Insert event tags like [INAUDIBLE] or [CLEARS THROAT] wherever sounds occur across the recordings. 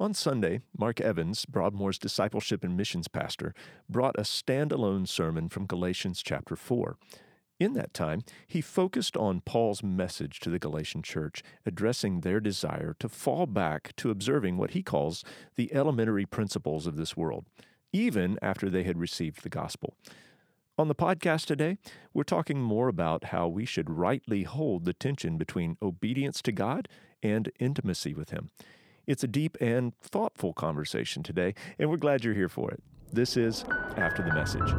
On Sunday, Mark Evans, Broadmoor's discipleship and missions pastor, brought a standalone sermon from Galatians chapter 4. In that time, he focused on Paul's message to the Galatian church, addressing their desire to fall back to observing what he calls the elementary principles of this world, even after they had received the gospel. On the podcast today, we're talking more about how we should rightly hold the tension between obedience to God and intimacy with Him. It's a deep and thoughtful conversation today, and we're glad you're here for it. This is After the Message.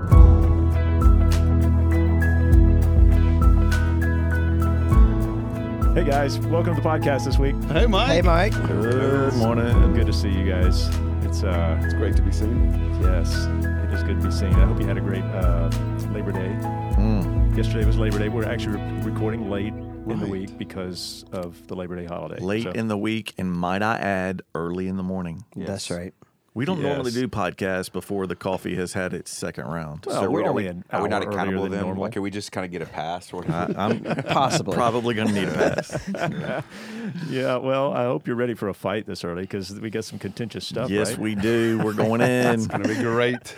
Hey guys, welcome to the podcast this week. Hey, Mike. Hey, Mike. Good morning. Good to see you guys. It's uh, It's great to be seen. yes, it is good to be seen. I hope you had a great uh, Labor Day. Mm. Yesterday was Labor Day. We're actually re- recording late in the week because of the Labor Day holiday. late So- in the week, and might I add, early in the morning. Yes. That's right. We don't normally do podcasts before the coffee has had its second round. Well, so we're we, are, only we, an are we not accountable than then? normal. Like, can we just kind of get a pass? Or I, I'm [LAUGHS] Possibly. probably going to need a pass. [LAUGHS] Yeah, well, I hope you're ready for a fight this early because we got some contentious stuff. yes, right? we do. We're going [LAUGHS] in. It's going to be great.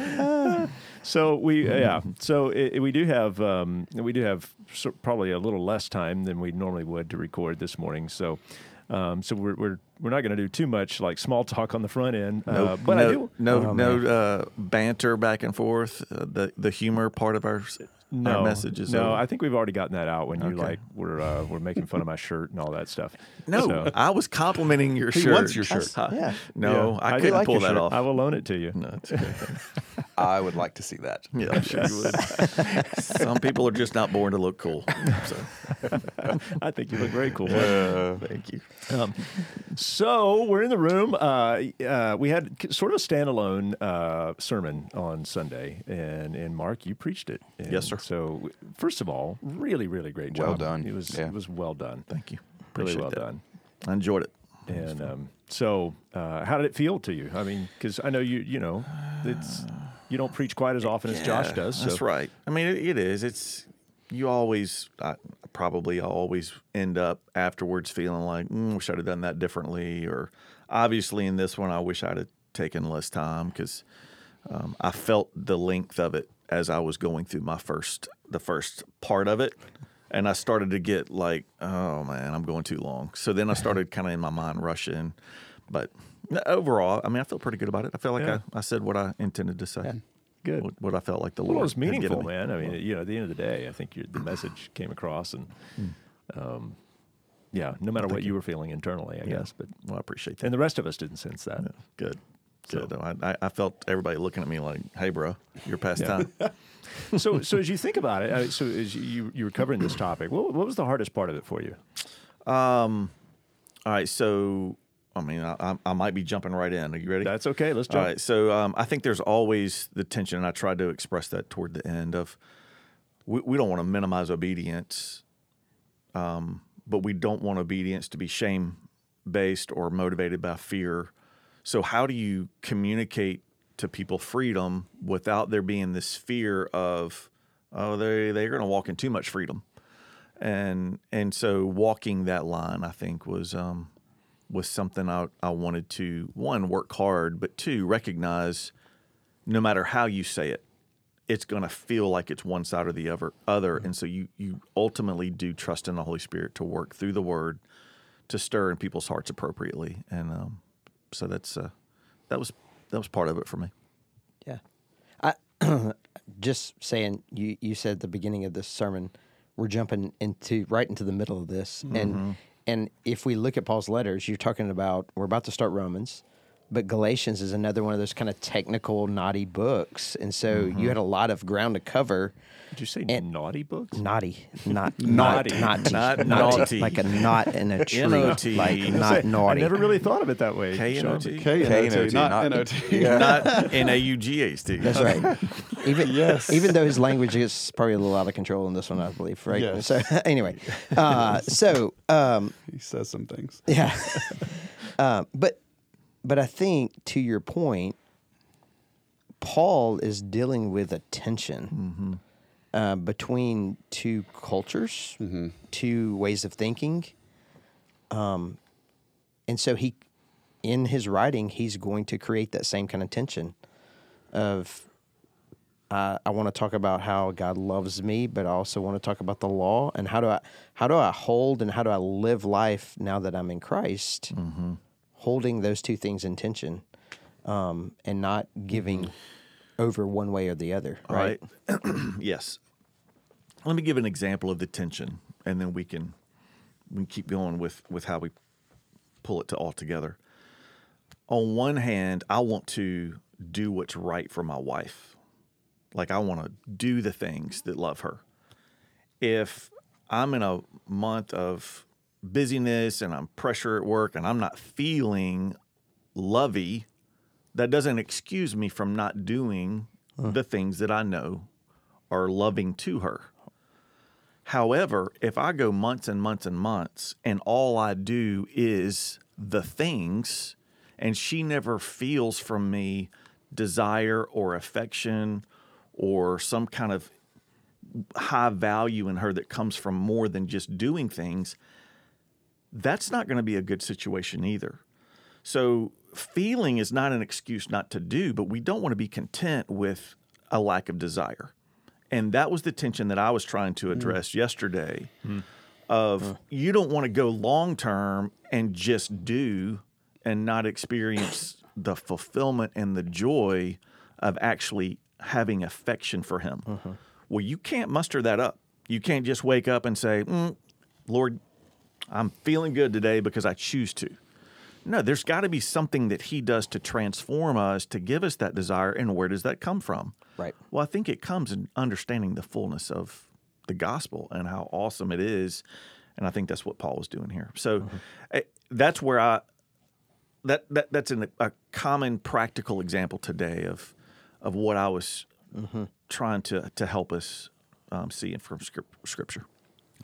So we, uh, yeah, Mm-hmm. so i we do have um, we do have so probably a little less time than we normally would to record this morning. So. Um, so we're, we're we're not going to do too much like small talk on the front end, No, uh, but no, I do no, Oh, no uh, banter back and forth. Uh, the the humor part of our, s- no our message is no. over. I think we've already gotten that out when you Okay. like were uh, were making fun of my shirt and all that stuff. no, So- I was complimenting your He shirt. wants your shirt. That's- yeah. No, Yeah, I, I couldn't like pull that shirt. off. I will loan it to you. no, it's okay. [LAUGHS] I would like to see that. Yeah, I'm sure you would. [LAUGHS] Some people are just not born to look cool. So, [LAUGHS] I think you look very cool. thank you. Um, so we're in the room. Uh, uh, we had sort of a standalone uh, sermon on Sunday, and and Mark, you preached it. And Yes, sir. So first of all, really, really great job. Well done. It was Yeah. it was well done. Thank you. Really well that. done. I enjoyed it. And um, so, uh, how did it feel to you? I mean, because I know you you know it's you don't preach quite as often as Josh does. So. That's right. I mean, it, it is. It's you always I, probably always end up afterwards feeling like, mm, wish I'd have done that differently. Or obviously in this one, I wish I'd have taken less time because um, I felt the length of it as I was going through my first the first part of it. And I started to get like, oh man, I'm going too long. So then I started kind of in my mind rushing. But overall, I mean, I feel pretty good about it. I feel like Yeah. I, I said what I intended to say. Good. What, what I felt like the Well, it was meaningful, me. man. I mean, you know, at the end of the day, I think your the message came across, and um, yeah, no matter what you were feeling internally, I Yeah. guess, but Well, I appreciate that. and the rest of us didn't sense that. Good. So- Good. I, I, I felt everybody looking at me like, "Hey, bro, you're past Yeah. time." [LAUGHS] so, so as you think about it, uh, so as you you were covering this topic, what, what was the hardest part of it for you? Um, all right. So, I mean, I, I, might be jumping right in. Are you ready? That's okay. Let's All jump. right. So, um, I think there's always the tension, and I tried to express that toward the end of we, we don't want to minimize obedience, um, but we don't want obedience to be shame based or motivated by fear. So, how do you communicate to people freedom without there being this fear of, oh, they they're going to walk in too much freedom, and and so walking that line, I think was um, was something I I wanted to one work hard, but two recognize no matter how you say it, it's going to feel like it's one side or the other. Other, and so you you ultimately do trust in the Holy Spirit to work through the Word to stir in people's hearts appropriately, and um, so that's uh, that was that was part of it for me. Yeah. I [CLEARS THROAT] just saying you you said at the beginning of this sermon we're jumping into right into the middle of this and and if we look at Paul's letters you're talking about we're about to start Romans but Galatians is another one of those kind of technical naughty books and so you had a lot of ground to cover Did you say and- naughty books? naughty not [LAUGHS] Naughty. not Not naughty, naughty. like a knot in a [LAUGHS] tree N-O-T. like not Say, naughty I never really thought of it that way. K N O Sean. T, K K and and T, not not- N O T. not [LAUGHS] N A U G H T. That's right. Even Yes. even though his language is probably a little out of control in this one, I believe. Right. Yes. So anyway, uh, so um, He says some things. yeah, uh, but but I think to your point, Paul is dealing with a tension uh, between two cultures, two ways of thinking, um, and so he in his writing, he's going to create that same kind of tension of uh, I want to talk about how God loves me, but I also want to talk about the law and how do I how do I hold and how do I live life now that I'm in Christ, holding those two things in tension, um, and not giving over one way or the other. Right. right. [CLEARS THROAT] yes. Let me give an example of the tension, and then we can we can keep going with with how we pull it to all together. On one hand, I want to do what's right for my wife. Like I want to do the things that love her. If I'm in a month of busyness and I'm pressure at work and I'm not feeling lovey, that doesn't excuse me from not doing the things that I know are loving to her. However, if I go months and months and months and all I do is the things and she never feels from me desire or affection or some kind of high value in her that comes from more than just doing things, that's not going to be a good situation either. So, feeling is not an excuse not to do, but we don't want to be content with a lack of desire. And that was the tension that I was trying to mm. address yesterday mm. of you don't want to go long term and just do and not experience [COUGHS] the fulfillment and the joy of actually having affection for him. Uh-huh. Well, you can't muster that up. You can't just wake up and say, "Mm, Lord, I'm feeling good today because I choose to. No, there's got to be something that he does to transform us to give us that desire. And where does that come from? Right. Well, I think it comes in understanding the fullness of the gospel and how awesome it is. And I think that's what Paul was doing here. So eh, that's where I that, that that's an, a common practical example today of of what I was trying to to help us um, see in from scrip- scripture.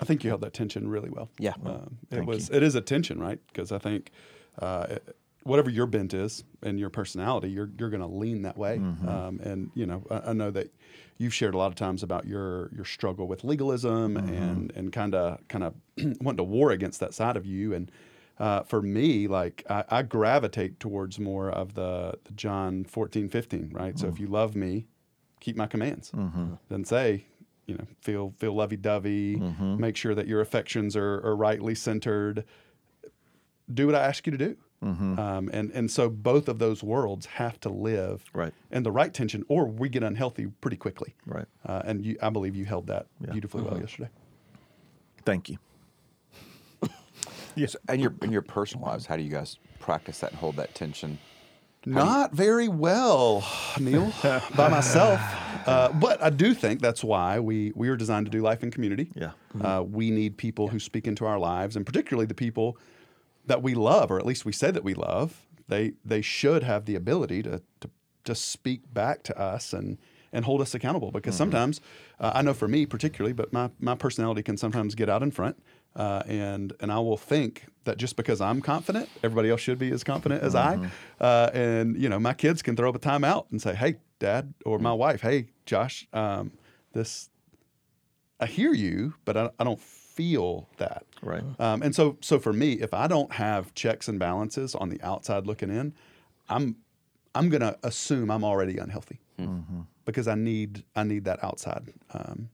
I think you held that tension really well. Yeah. Um, it was. It is a tension, right? Because I think uh, it- whatever your bent is and your personality, you're you're going to lean that way. Um, and you know, I, I know that you've shared a lot of times about your your struggle with legalism and and kind of kind of [CLEARS THROAT] wanting to war against that side of you. And uh, for me, like I, I gravitate towards more of the, the John 14, 15, right? So if you love me, keep my commands. Then say, you know, feel feel lovey dovey. Make sure that your affections are, are rightly centered. Do what I ask you to do. Um, and and so both of those worlds have to live Right. in the right tension, or we get unhealthy pretty quickly. Right. Uh, and you, I believe you held that Yeah. beautifully well yesterday. Thank you. [LAUGHS] So, and your in your personal lives, how do you guys practice that and hold that tension? Not very well, Neil, [LAUGHS] by myself. Uh, but I do think that's why we, we are designed to do life in community. Yeah. Uh, we need people who speak into our lives, and particularly the people that we love, or at least we say that we love. They they should have the ability to to, to speak back to us and and hold us accountable. Because sometimes, uh, I know for me particularly, but my my personality can sometimes get out in front, uh, and and I will think that just because I'm confident, everybody else should be as confident as I. Uh, and you know, my kids can throw up a timeout and say, "Hey, Dad," or my wife, "Hey, Josh, um, this I hear you, but I, I don't feel that. Right. Um, and so, so for me, if I don't have checks and balances on the outside looking in, I'm I'm gonna assume I'm already unhealthy because I need I need that outside. Um,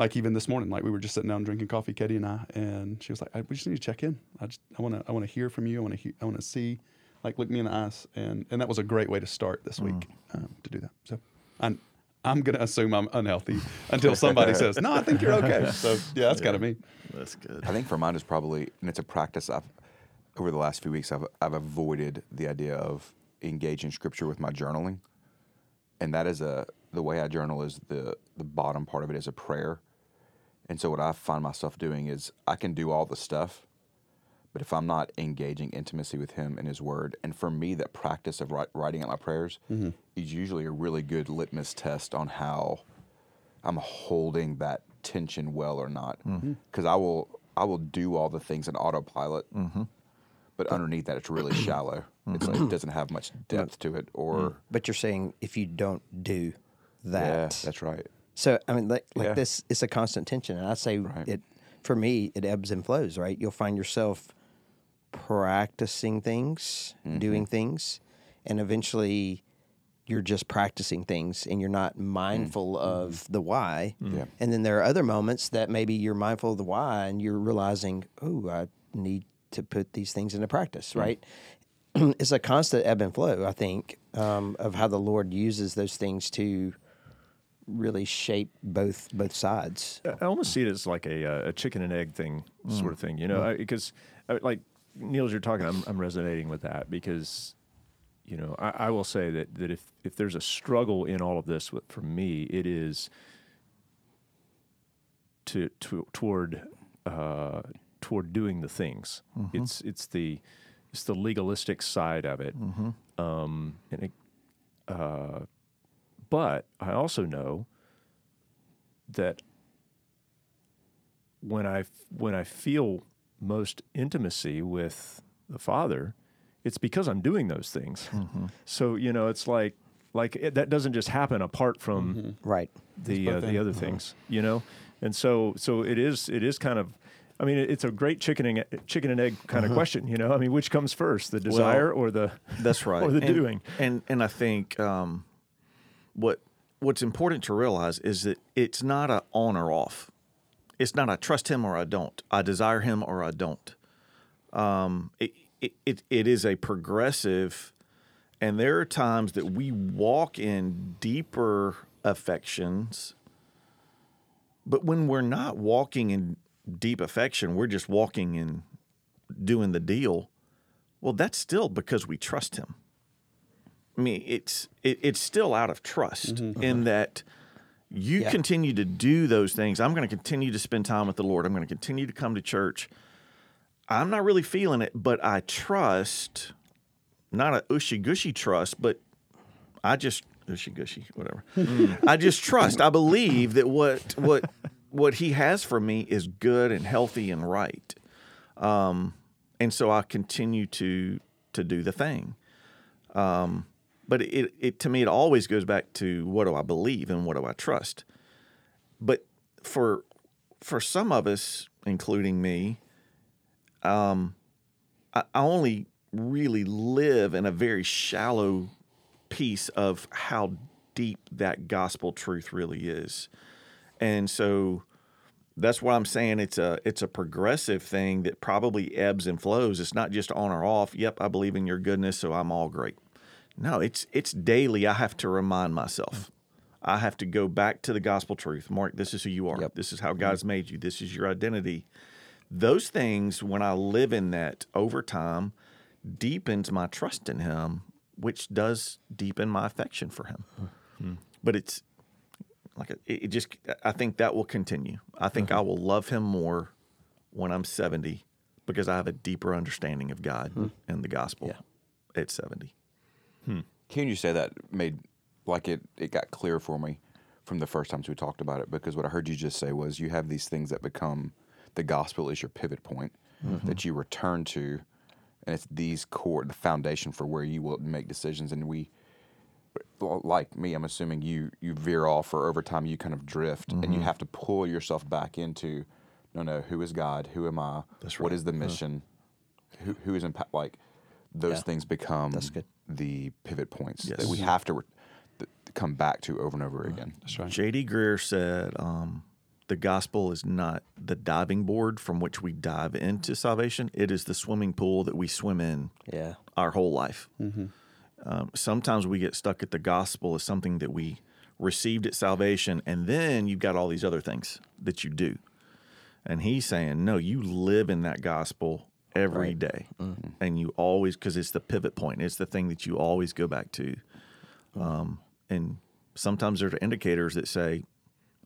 like even this morning, like we were just sitting down drinking coffee, Katie and I, and she was like, I, "We just need to check in. I just I want to I want to hear from you. I want to he- I want to see, like look me in the eyes." And and that was a great way to start this week um, to do that. So I'm I'm gonna assume I'm unhealthy [LAUGHS] until somebody says, "No, I think you're okay." So yeah, that's kind of me. That's good. I think for mine is probably, and it's a practice I've over the last few weeks. I've I've avoided the idea of engaging scripture with my journaling, and that is a the way I journal is the the bottom part of it is a prayer, and so what I find myself doing is I can do all the stuff, but if I'm not engaging intimacy with Him and His Word, and for me that practice of writing out my prayers mm-hmm. is usually a really good litmus test on how I'm holding that tension well or not. Mm-hmm. Because I will I will do all the things in autopilot, mm-hmm. but underneath that it's really [CLEARS THROAT] shallow. It's like, it doesn't have much depth mm. to it. Or mm. But you're saying if you don't do that, yeah, that's right. So I mean, like, like Yeah. this, it's a constant tension, and I say Right. it for me. It ebbs and flows, right? You'll find yourself practicing things, mm-hmm. doing things, and eventually you're just practicing things and you're not mm. mindful of the why. Mm. Yeah. And then there are other moments that maybe you're mindful of the why and you're realizing, oh, I need to put these things into practice, mm. right? [CLEARS THROAT] it's a constant ebb and flow, I think, um, of how the Lord uses those things to really shape both both sides. I almost see it as like a, uh, a chicken and egg thing, sort of thing, you know, because like Neil, as you're talking, I'm, I'm resonating with that because, you know, I, I will say that, that if, if there's a struggle in all of this for me, it is to, to toward uh, toward doing the things. It's it's the it's the legalistic side of it, um, and it, uh, but I also know that when I when I feel most intimacy with the Father, it's because I'm doing those things. So you know, it's like like it, that doesn't just happen apart from Right. the uh, the ends. other things, you know. And so so it is it is kind of. I mean, it's a great chicken and chicken and egg kind of question, you know. I mean, which comes first, the desire or the That's right. [LAUGHS] or the and, doing? And and I think um, what what's important to realize is that it's not a on or off. It's not I trust him or I don't. I desire him or I don't. Um, it, it, it, it is a progressive, and there are times that we walk in deeper affections. But when we're not walking in deep affection, we're just walking in doing the deal. Well, that's still because we trust him. I mean, it's it, it's still out of trust in that you Yeah. continue to do those things. I'm going to continue to spend time with the Lord. I'm going to continue to come to church. I'm not really feeling it, but I trust, not a ushy gushy trust, but I just ushy gushy, whatever. [LAUGHS] I just trust. I believe that what what what He has for me is good and healthy and right, um, and so I continue to to do the thing. Um, but it, it to me it always goes back to what do I believe and what do I trust. But for for some of us, including me, um, I, I only really live in a very shallow piece of how deep that gospel truth really is, and so that's why I'm saying it's a it's a progressive thing that probably ebbs and flows. It's not just on or off. Yep, I believe in your goodness, so I'm all great. No, it's it's daily. I have to remind myself. I have to go back to the gospel truth. Mark, this is who you are. Yep. This is how mm-hmm. God's made you. This is your identity. Those things, when I live in that over time, deepens my trust in Him, which does deepen my affection for Him. Hmm. But it's like it, it just. I think that will continue. I think mm-hmm. I will love Him more when I'm 70 because I have a deeper understanding of God hmm. and the gospel Yeah. at 70. Hearing you say that made like it it got clear for me from the first times we talked about it? Because what I heard you just say was you have these things that become the gospel is your pivot point mm-hmm. that you return to and it's these core the foundation for where you will make decisions. And we like me I'm assuming you you veer off or over time you kind of drift and you mm-hmm. have to pull yourself back into no no who is God? Who am I? That's right. is the uh-huh. mission? Who who is impact like those Yeah. things become That's good. the pivot points that Yes. we have to re- th- come back to over and over again. That's right. J.D. Greear said, um, "The gospel is not the diving board from which we dive into salvation; it is the swimming pool that we swim in Yeah. our whole life. Um, sometimes we get stuck at the gospel as something that we received at salvation, and then you've got all these other things that you do. And he's saying, no, you live in that gospel every day, mm. and you always because it's the pivot point. It's the thing that you always go back to. Mm. Um, and sometimes there's indicators that say,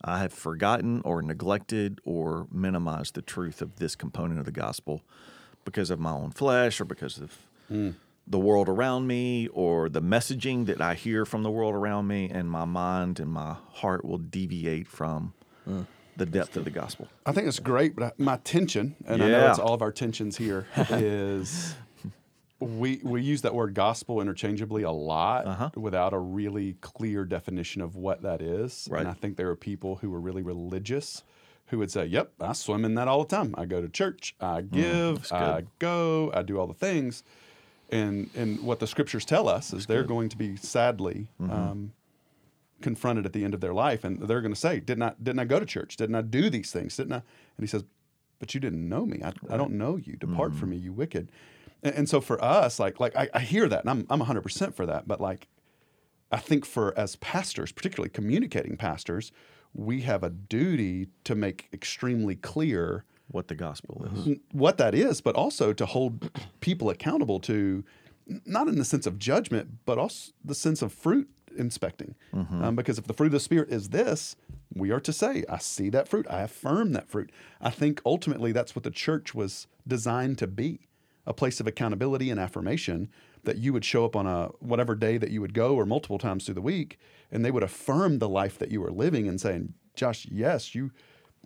I have forgotten or neglected or minimized the truth of this component of the gospel because of my own flesh or because of mm. the world around me or the messaging that I hear from the world around me, and my mind and my heart will deviate from the depth of the gospel. I think it's great, but I- my tension, and I know it's all of our tensions here, [LAUGHS] is we we use that word gospel interchangeably a lot Uh-huh. without a really clear definition of what that is. Right. And I think there are people who are really religious who would say, "Yep, I swim in that all the time. I go to church, I give, I go, I do all the things." And and what the scriptures tell us is they're going to be sadly um, confronted at the end of their life, and they're going to say, "Didn't I didn't I go to church? Didn't I do these things? Didn't I?" And he says, "But you didn't know me. I, I don't know you. Depart from mm-hmm. me, you wicked." And, and so for us, like like I, I hear that, and I'm I'm 100 percent for that, but like I think for as pastors, particularly communicating pastors, we have a duty to make extremely clear What the gospel is. what that is, but also to hold people accountable to, not in the sense of judgment, but also the sense of fruit inspecting. Um, because if the fruit of the Spirit is this, we are to say, I see that fruit, I affirm that fruit. I think ultimately that's what the church was designed to be a place of accountability and affirmation that you would show up on a whatever day that you would go or multiple times through the week and they would affirm the life that you were living and saying josh yes you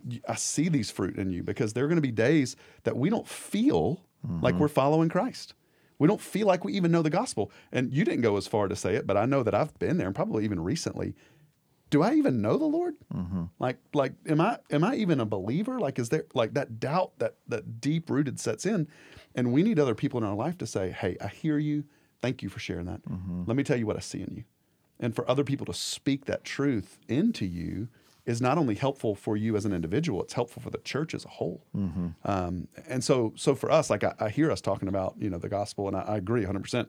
you- I see these fruit in you because there are going to be days that we don't feel like we're following Christ. We don't feel like we even know the gospel. And you didn't go as far to say it, but I know that I've been there and probably even recently. Do I even know the Lord? Mm-hmm. Like, like, am I am I even a believer? Like, is there like that doubt that that deep rooted sets in, and we need other people in our life to say, "Hey, I hear you. Thank you for sharing that. Mm-hmm. Let me tell you what I see in you." and for other people to speak that truth into you is not only helpful for you as an individual it's helpful for the church as a whole um, and so so for us like I, I hear us talking about you know the gospel and I, I agree 100%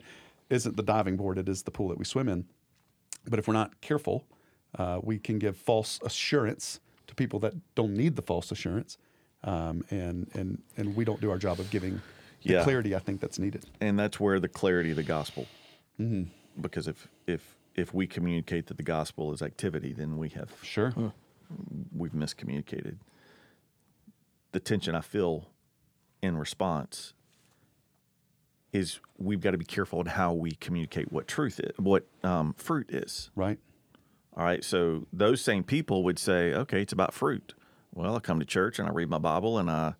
isn't the diving board it is the pool that we swim in but if we're not careful uh, we can give false assurance to people that don't need the false assurance um, and and and we don't do our job of giving the Yeah. clarity i think that's needed and that's where the clarity of the gospel. Mm-hmm. Because if if if we communicate that the gospel is activity, then we have sure we've miscommunicated. The tension I feel in response is we've got to be careful in how we communicate what truth is, what um, fruit is. right All right, so those same people would say, "Okay, it's about fruit." Well, I come to church and I read my Bible and I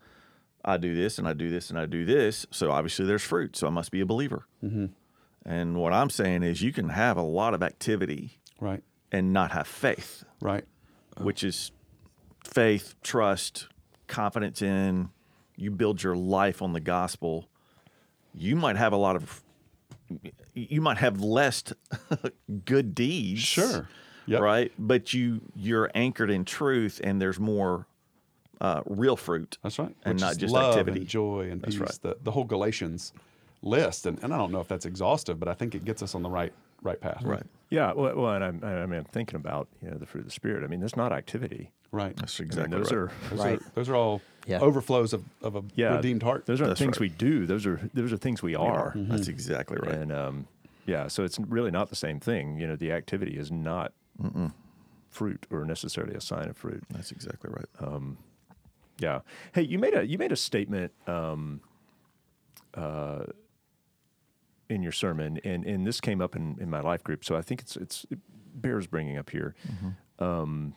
I do this and I do this and I do this. So obviously there's fruit. So I must be a believer. Mm-hmm. And what I'm saying is, you can have a lot of activity right and not have faith, right which is faith, trust, confidence in. You build your life on the gospel. You might have a lot of. You might have less [LAUGHS] good deeds. Sure. Yep. Right, but you you're anchored in truth, and there's more uh, real fruit. That's right. and Which not just love activity. and joy and That's peace. right. The, the whole Galatians list, and, and I don't know if that's exhaustive, but I think it gets us on the right right path. Right. Yeah, well, well and I'm, I mean, I'm thinking about you know the fruit of the spirit. I mean, there's not activity. Right. That's I mean, exactly those right. are Those, Right. are, those are all Yeah. overflows of, of a yeah redeemed heart. Those aren't That's things right. we do. Those are those are things we are. That's exactly right. And um, yeah, so it's really not the same thing. You know, the activity is not fruit or necessarily a sign of fruit. That's exactly right. Uh, Yeah. Hey, you made a you made a statement um, uh, in your sermon, and and this came up in, in my life group, so I think it's it's it bears bringing up here. Um,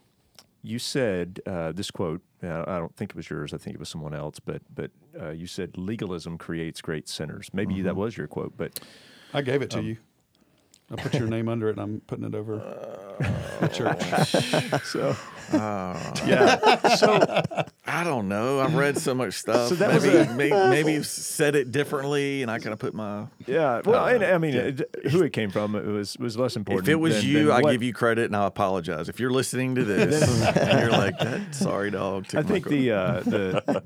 you said uh, this quote. Uh, I don't think it was yours. I think it was someone else. But but uh, you said legalism creates great sinners. Maybe that was your quote, but I gave it to Um, you. I put your name under it, and I'm putting it over Uh, [LAUGHS] the church. [LAUGHS] so Oh. yeah. So I don't know. I've read so much stuff. [LAUGHS] So that was maybe, a- may- [LAUGHS] maybe you've said it differently, and I kind of put my. yeah. Well, Uh, and, I mean, yeah. it, who it came from it was was less important. If it was than- you, than I give you credit, and I apologize. If you're listening to [LAUGHS] this, and you're like, that sorry dog. I think the uh, the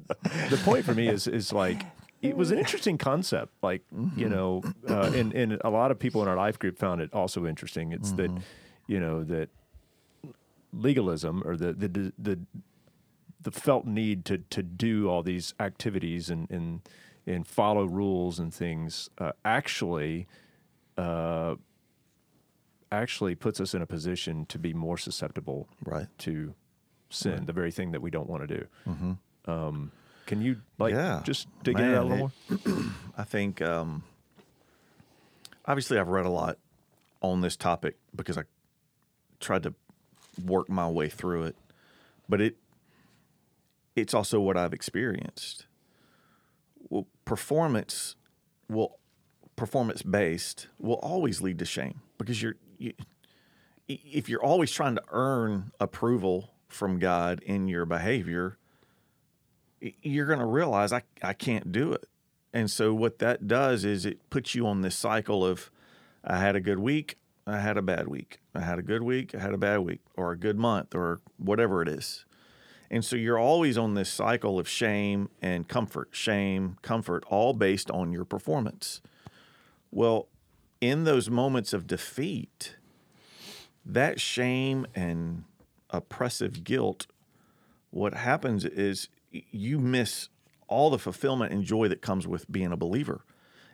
the point for me is is like it was an interesting concept. Like Mm-hmm. you know, uh, and and a lot of people in our life group found it also interesting. It's that Mm-hmm. you know that legalism or the the the the felt need to to do all these activities and and and follow rules and things uh, actually uh, actually puts us in a position to be more susceptible Right. to sin, the very thing that we don't want to do. Um, can you like Yeah. just dig into that a little more? [CLEARS THROAT] I think um, obviously I've read a lot on this topic because I tried to work my way through it, but it it's also what I've experienced. Well, performance will performance based will always lead to shame because you're you, if you're always trying to earn approval from God in your behavior, you're going to realize I, I can't do it. And so what that does is it puts you on this cycle of I had a good week, I had a bad week. I had a good week, I had a bad week, or a good month, or whatever it is. And so you're always on this cycle of shame and comfort, shame, comfort, all based on your performance. Well, in those moments of defeat, that shame and oppressive guilt, what happens is you miss all the fulfillment and joy that comes with being a believer.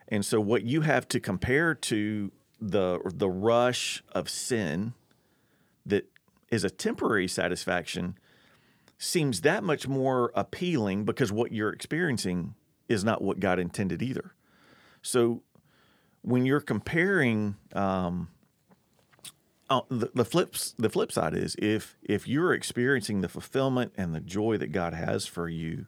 And so what you have to compare to the the rush of sin that is a temporary satisfaction seems that much more appealing because what you're experiencing is not what God intended either. So when you're comparing um, uh, the, the flips the flip side is if if you're experiencing the fulfillment and the joy that God has for you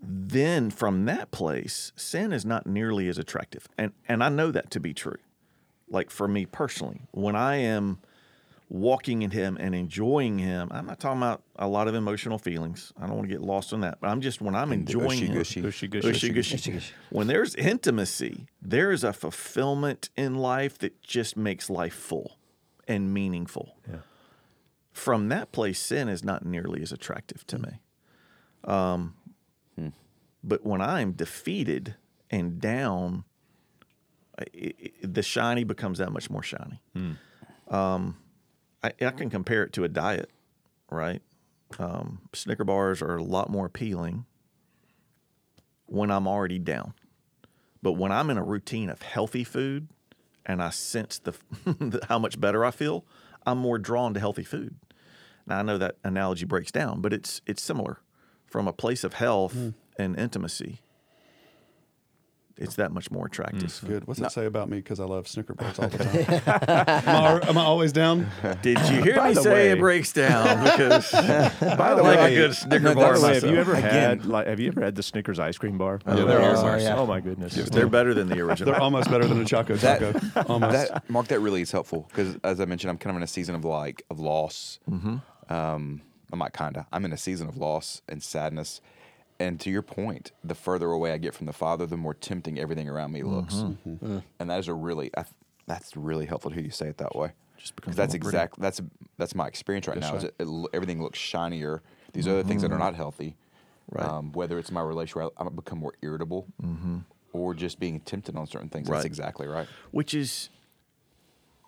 then from that place sin is not nearly as attractive and and I know that to be true like for me personally when I am walking in him and enjoying him I'm not talking about a lot of emotional feelings I don't want to get lost on that but I'm just when I'm enjoying him ushy-gushy. Gushy, gushy. Gushy, gushy. When there's intimacy, there is a fulfillment in life that just makes life full and meaningful. Yeah. From that place, sin is not nearly as attractive to me. Um, But when I'm defeated and down, I- i- i- the shiny becomes that much more shiny. Um, I, I can compare it to a diet, right? Um, Snicker bars are a lot more appealing when I'm already down. But when I'm in a routine of healthy food and I sense the [LAUGHS] how much better I feel, I'm more drawn to healthy food. Now I know that analogy breaks down, but it's it's similar. From a place of health and intimacy, it's that much more attractive. Good. What's that say about me? Because I love Snicker bars all the [LAUGHS] time. am, I, am I always down? Did you hear By me say way- it breaks down? Because [LAUGHS] By the like way, a good Snicker by bar way, have you ever Again. had like have you ever had the Snickers ice cream bar? Yeah, they're Oh, awesome. yeah. Oh my goodness. they're better than the original. They're almost better than a Choco That- [LAUGHS] almost. that Mark, that really is helpful because, as I mentioned, I'm kind of in a season of like of loss. Um, I'm not kinda. I'm in a season of loss and sadness. And to your point, the further away I get from the Father, the more tempting everything around me looks. Mm-hmm. Mm-hmm. Mm-hmm. And that is a really, I, th- that's really helpful to hear you say it that way. Just because that's exactly That's that's my experience right That's now. Is right. it, it, everything looks shinier. These other things that are not healthy. Right. Um, whether it's my relationship, I- I'm become more irritable, or just being tempted on certain things. That's exactly right. which is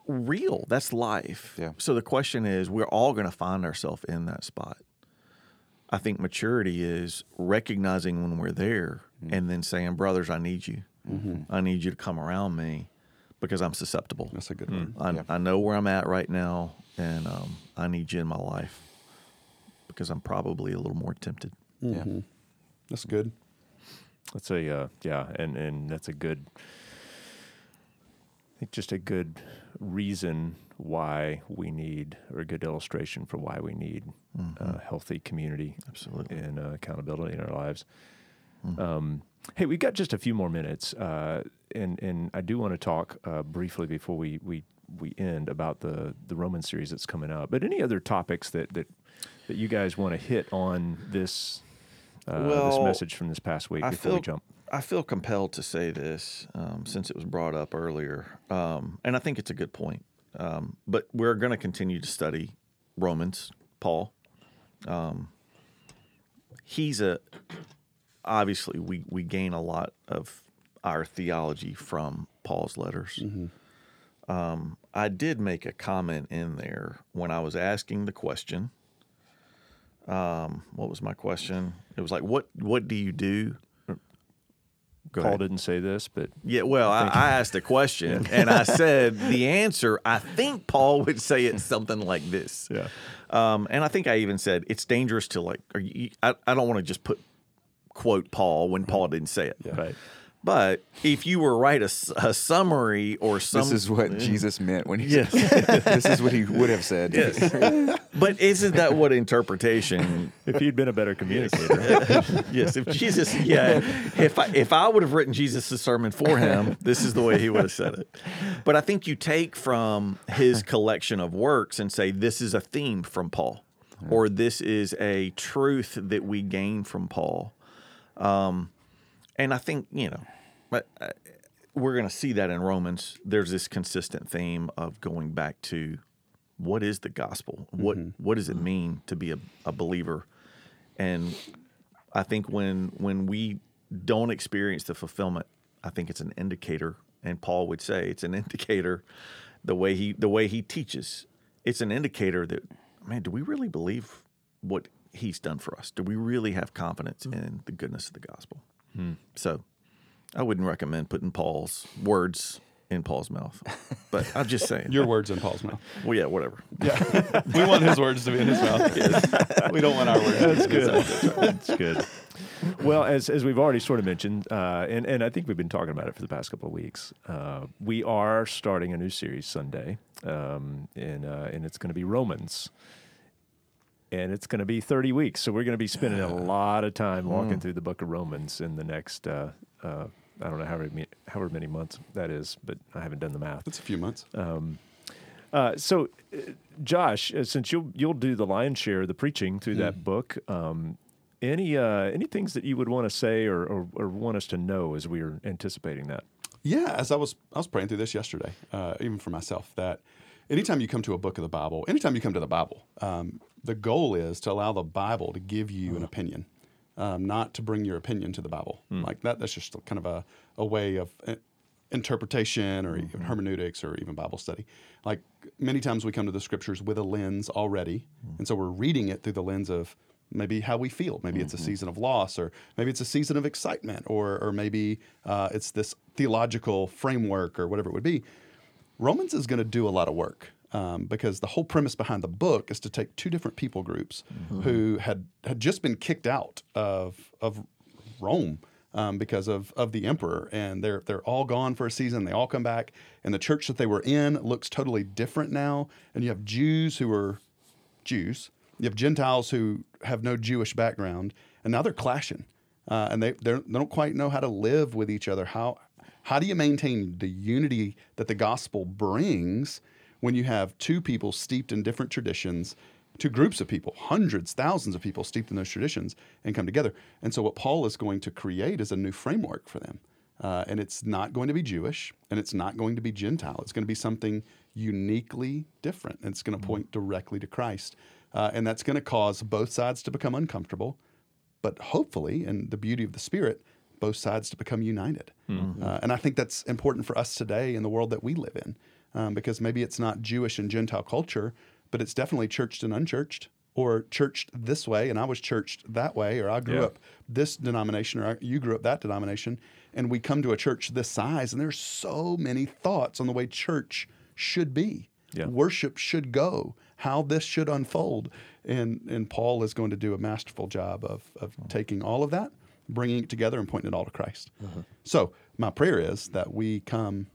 real. That's life. Yeah. So the question is, we're all going to find ourselves in that spot. I think maturity is recognizing when we're there and then saying, brothers, I need you. I need you to come around me because I'm susceptible. That's a good one. I, Yeah. I know where I'm at right now, and um, I need you in my life because I'm probably a little more tempted. Yeah. That's good. That's a uh, yeah, and and that's a good. I think just a good reason why we need, or a good illustration for why we need a healthy community, Absolutely. and uh, accountability in our lives. Um, hey, we've got just a few more minutes, uh, and and I do want to talk uh, briefly before we we we end about the the Roman series that's coming up. But any other topics that that that you guys want to hit on this uh, this message from this past week I before feel we jump? I feel compelled to say this um, since it was brought up earlier, um, and I think it's a good point. Um, but we're going to continue to study Romans, Paul. Um, he's a obviously we we gain a lot of our theology from Paul's letters. Um, I did make a comment in there when I was asking the question. Um, what was my question? It was like, what what do you do? Go Paul ahead. didn't say this, but Yeah, well, I, I asked a question [LAUGHS] and I said the answer. I think Paul would say it something like this. Yeah. Um, and I think I even said it's dangerous to like. Are you, I, I don't want to just put quote Paul when Paul didn't say it. right. But if you were to write a, s- a summary or some, This is what Jesus meant when he Yes. said, [LAUGHS] this is what he would have said. Yes. [LAUGHS] but isn't that what interpretation If he'd been a better communicator, [LAUGHS] yes, if Jesus, yeah, if I if I would have written Jesus' sermon for him, this is the way he would have said it. But I think you take from his collection of works and say this is a theme from Paul. or this is a truth that we gain from Paul. Um, and I think you know, but uh, we're going to see that in Romans. There's this consistent theme of going back to what is the gospel? What mm-hmm. what does it mean to be a, a believer? And I think when when we don't experience the fulfillment, I think it's an indicator. And Paul would say it's an [LAUGHS] indicator. The way he the way he teaches, it's an indicator that man, do we really believe what he's done for us? Do we really have confidence mm. in the goodness of the gospel? Hmm. So, I wouldn't recommend putting Paul's words in Paul's mouth, but I'm just saying. Your words in Paul's mouth. well, yeah, whatever. Yeah, [LAUGHS] we want his words to be in his mouth. [LAUGHS] we don't want our words. That's good. That's good. Well, as, as we've already sort of mentioned, uh, and, and I think we've been talking about it for the past couple of weeks, uh, we are starting a new series Sunday, um, and, uh, and it's going to be Romans. And it's going to be 30 weeks. So we're going to be spending a lot of time walking through the book of Romans in the next, uh, uh, I don't know however many, however many months that is, but I haven't done the math. It's a few months. Uh, so, uh, Josh, uh, since you'll you'll do the lion's share of the preaching through that book, um, any uh, any things that you would want to say or, or, or want us to know as we are anticipating that? Yeah, as I was I was praying through this yesterday, uh, even for myself, that anytime you come to a book of the Bible, anytime you come to the Bible, um, the goal is to allow the Bible to give you an opinion, um, not to bring your opinion to the Bible. Like that, that's just kind of a, a way of uh, interpretation or even hermeneutics or even Bible study. Like many times we come to the scriptures with a lens already, and so we're reading it through the lens of maybe how we feel. Maybe it's a season of loss, or maybe it's a season of excitement, or or maybe uh, it's this theological framework or whatever it would be. Romans is going to do a lot of work um, because the whole premise behind the book is to take two different people groups who had had just been kicked out of of Rome um, because of of the emperor, and they're they're all gone for a season. They all come back, and the church that they were in looks totally different now. And you have Jews who are Jews, you have Gentiles who have no Jewish background, and now they're clashing, uh, and they they don't quite know how to live with each other. How how do you maintain the unity that the gospel brings when you have two people steeped in different traditions, two groups of people, hundreds, thousands of people steeped in those traditions, and come together? And so, what Paul is going to create is a new framework for them. Uh, and it's not going to be Jewish and it's not going to be Gentile. It's going to be something uniquely different. And it's going to point directly to Christ. Uh, and that's going to cause both sides to become uncomfortable, but hopefully, and the beauty of the Spirit, both sides to become united. Uh, and I think that's important for us today in the world that we live in, um, because maybe it's not Jewish and Gentile culture, but it's definitely churched and unchurched, or churched this way, and I was churched that way, or I grew Yeah. up this denomination, or I, you grew up that denomination, and we come to a church this size, and there's so many thoughts on the way church should be, Yeah. worship should go, how this should unfold, and and Paul is going to do a masterful job of of taking all of that, bringing it together, and pointing it all to Christ. So my prayer is that we come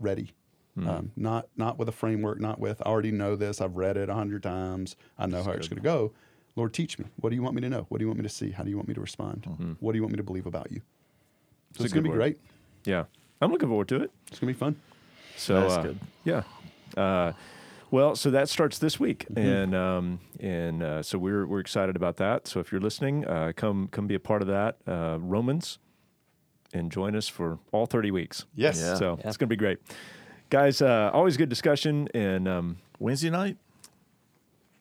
ready. Um, not not with a framework, not with I already know this, I've read it a hundred times, I know how it's going to go. Lord, teach me. What do you want me to know? What do you want me to see? How do you want me to respond? What do you want me to believe about you? So a it's going to be word. great. Yeah, I'm looking forward to it. It's going to be fun. So That's uh, good. Yeah. Uh, well, so that starts this week, Mm-hmm. and um, and uh, so we're we're excited about that. So if you're listening, uh, come come be a part of that uh, Romans, and join us for all 30 weeks. Yes. Yeah. So it's going to be great, guys. Uh, always good discussion, and um, Wednesday night,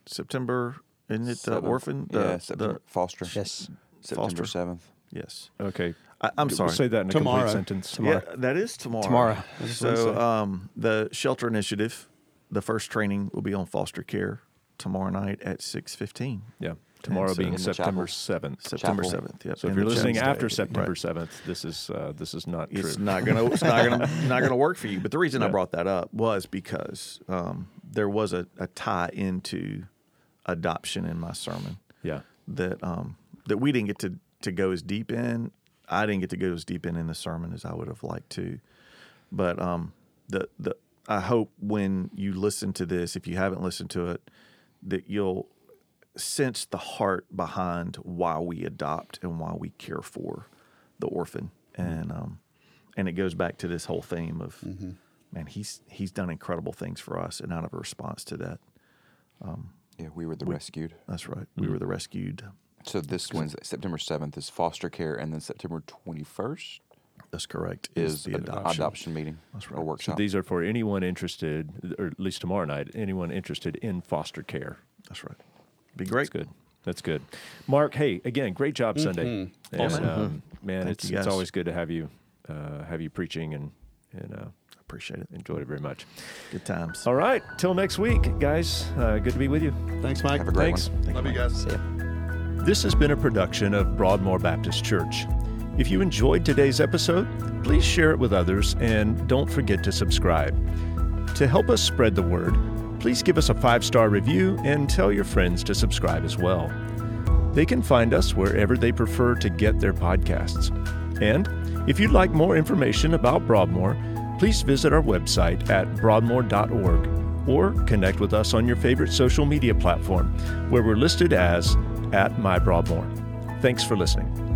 September, isn't it the Seventh. orphan? The, yeah, September, Foster. Yes. September Foster. seventh. Yes. okay, I, I'm We'll sorry. say that in a complete sentence. Tomorrow. Yeah, that is tomorrow. Tomorrow. So, um, the shelter initiative, the first training will be on foster care tomorrow night at six fifteen. Yeah, tomorrow so- being September 7th. September Chapel. seventh. Yep. So if you're listening after September Right. 7th, this is uh, this is not true. it's not gonna it's not gonna [LAUGHS] not gonna work for you. But the reason I brought that up was because um, there was a, a tie into adoption in my sermon yeah. that um, that we didn't get to to go as deep in. I didn't get to go as deep in in the sermon as I would have liked to. But um, the the I hope when you listen to this, if you haven't listened to it, that you'll sense the heart behind why we adopt and why we care for the orphan, and um, and it goes back to this whole theme of man, he's he's done incredible things for us, and out of a response to that, um, Yeah, we were the rescued. That's right. We were the rescued. So this Wednesday, September 7th, is foster care, and then September 21st That's correct. is the adoption. adoption, meeting That's or right. So So workshop. these are for anyone interested, or at least tomorrow night, anyone interested in foster care. That's right. Be great. That's good. That's good. Mark, hey, again, great job Sunday. And, Awesome. um, man, Thank it's it's always good to have you uh, have you preaching and and uh, Appreciate it. enjoyed it very much. Good times. All right, till next week, guys. Uh, good to be with you. Thanks, Mike. Have a great Thanks. one. Love you guys. See ya. This has been a production of Broadmoor Baptist Church. If you enjoyed today's episode, please share it with others and don't forget to subscribe. To help us spread the word, please give us a five star review and tell your friends to subscribe as well. They can find us wherever they prefer to get their podcasts. And if you'd like more information about Broadmoor, please visit our website at broadmoor.org or connect with us on your favorite social media platform where we're listed as at My Broadmoor. Thanks for listening.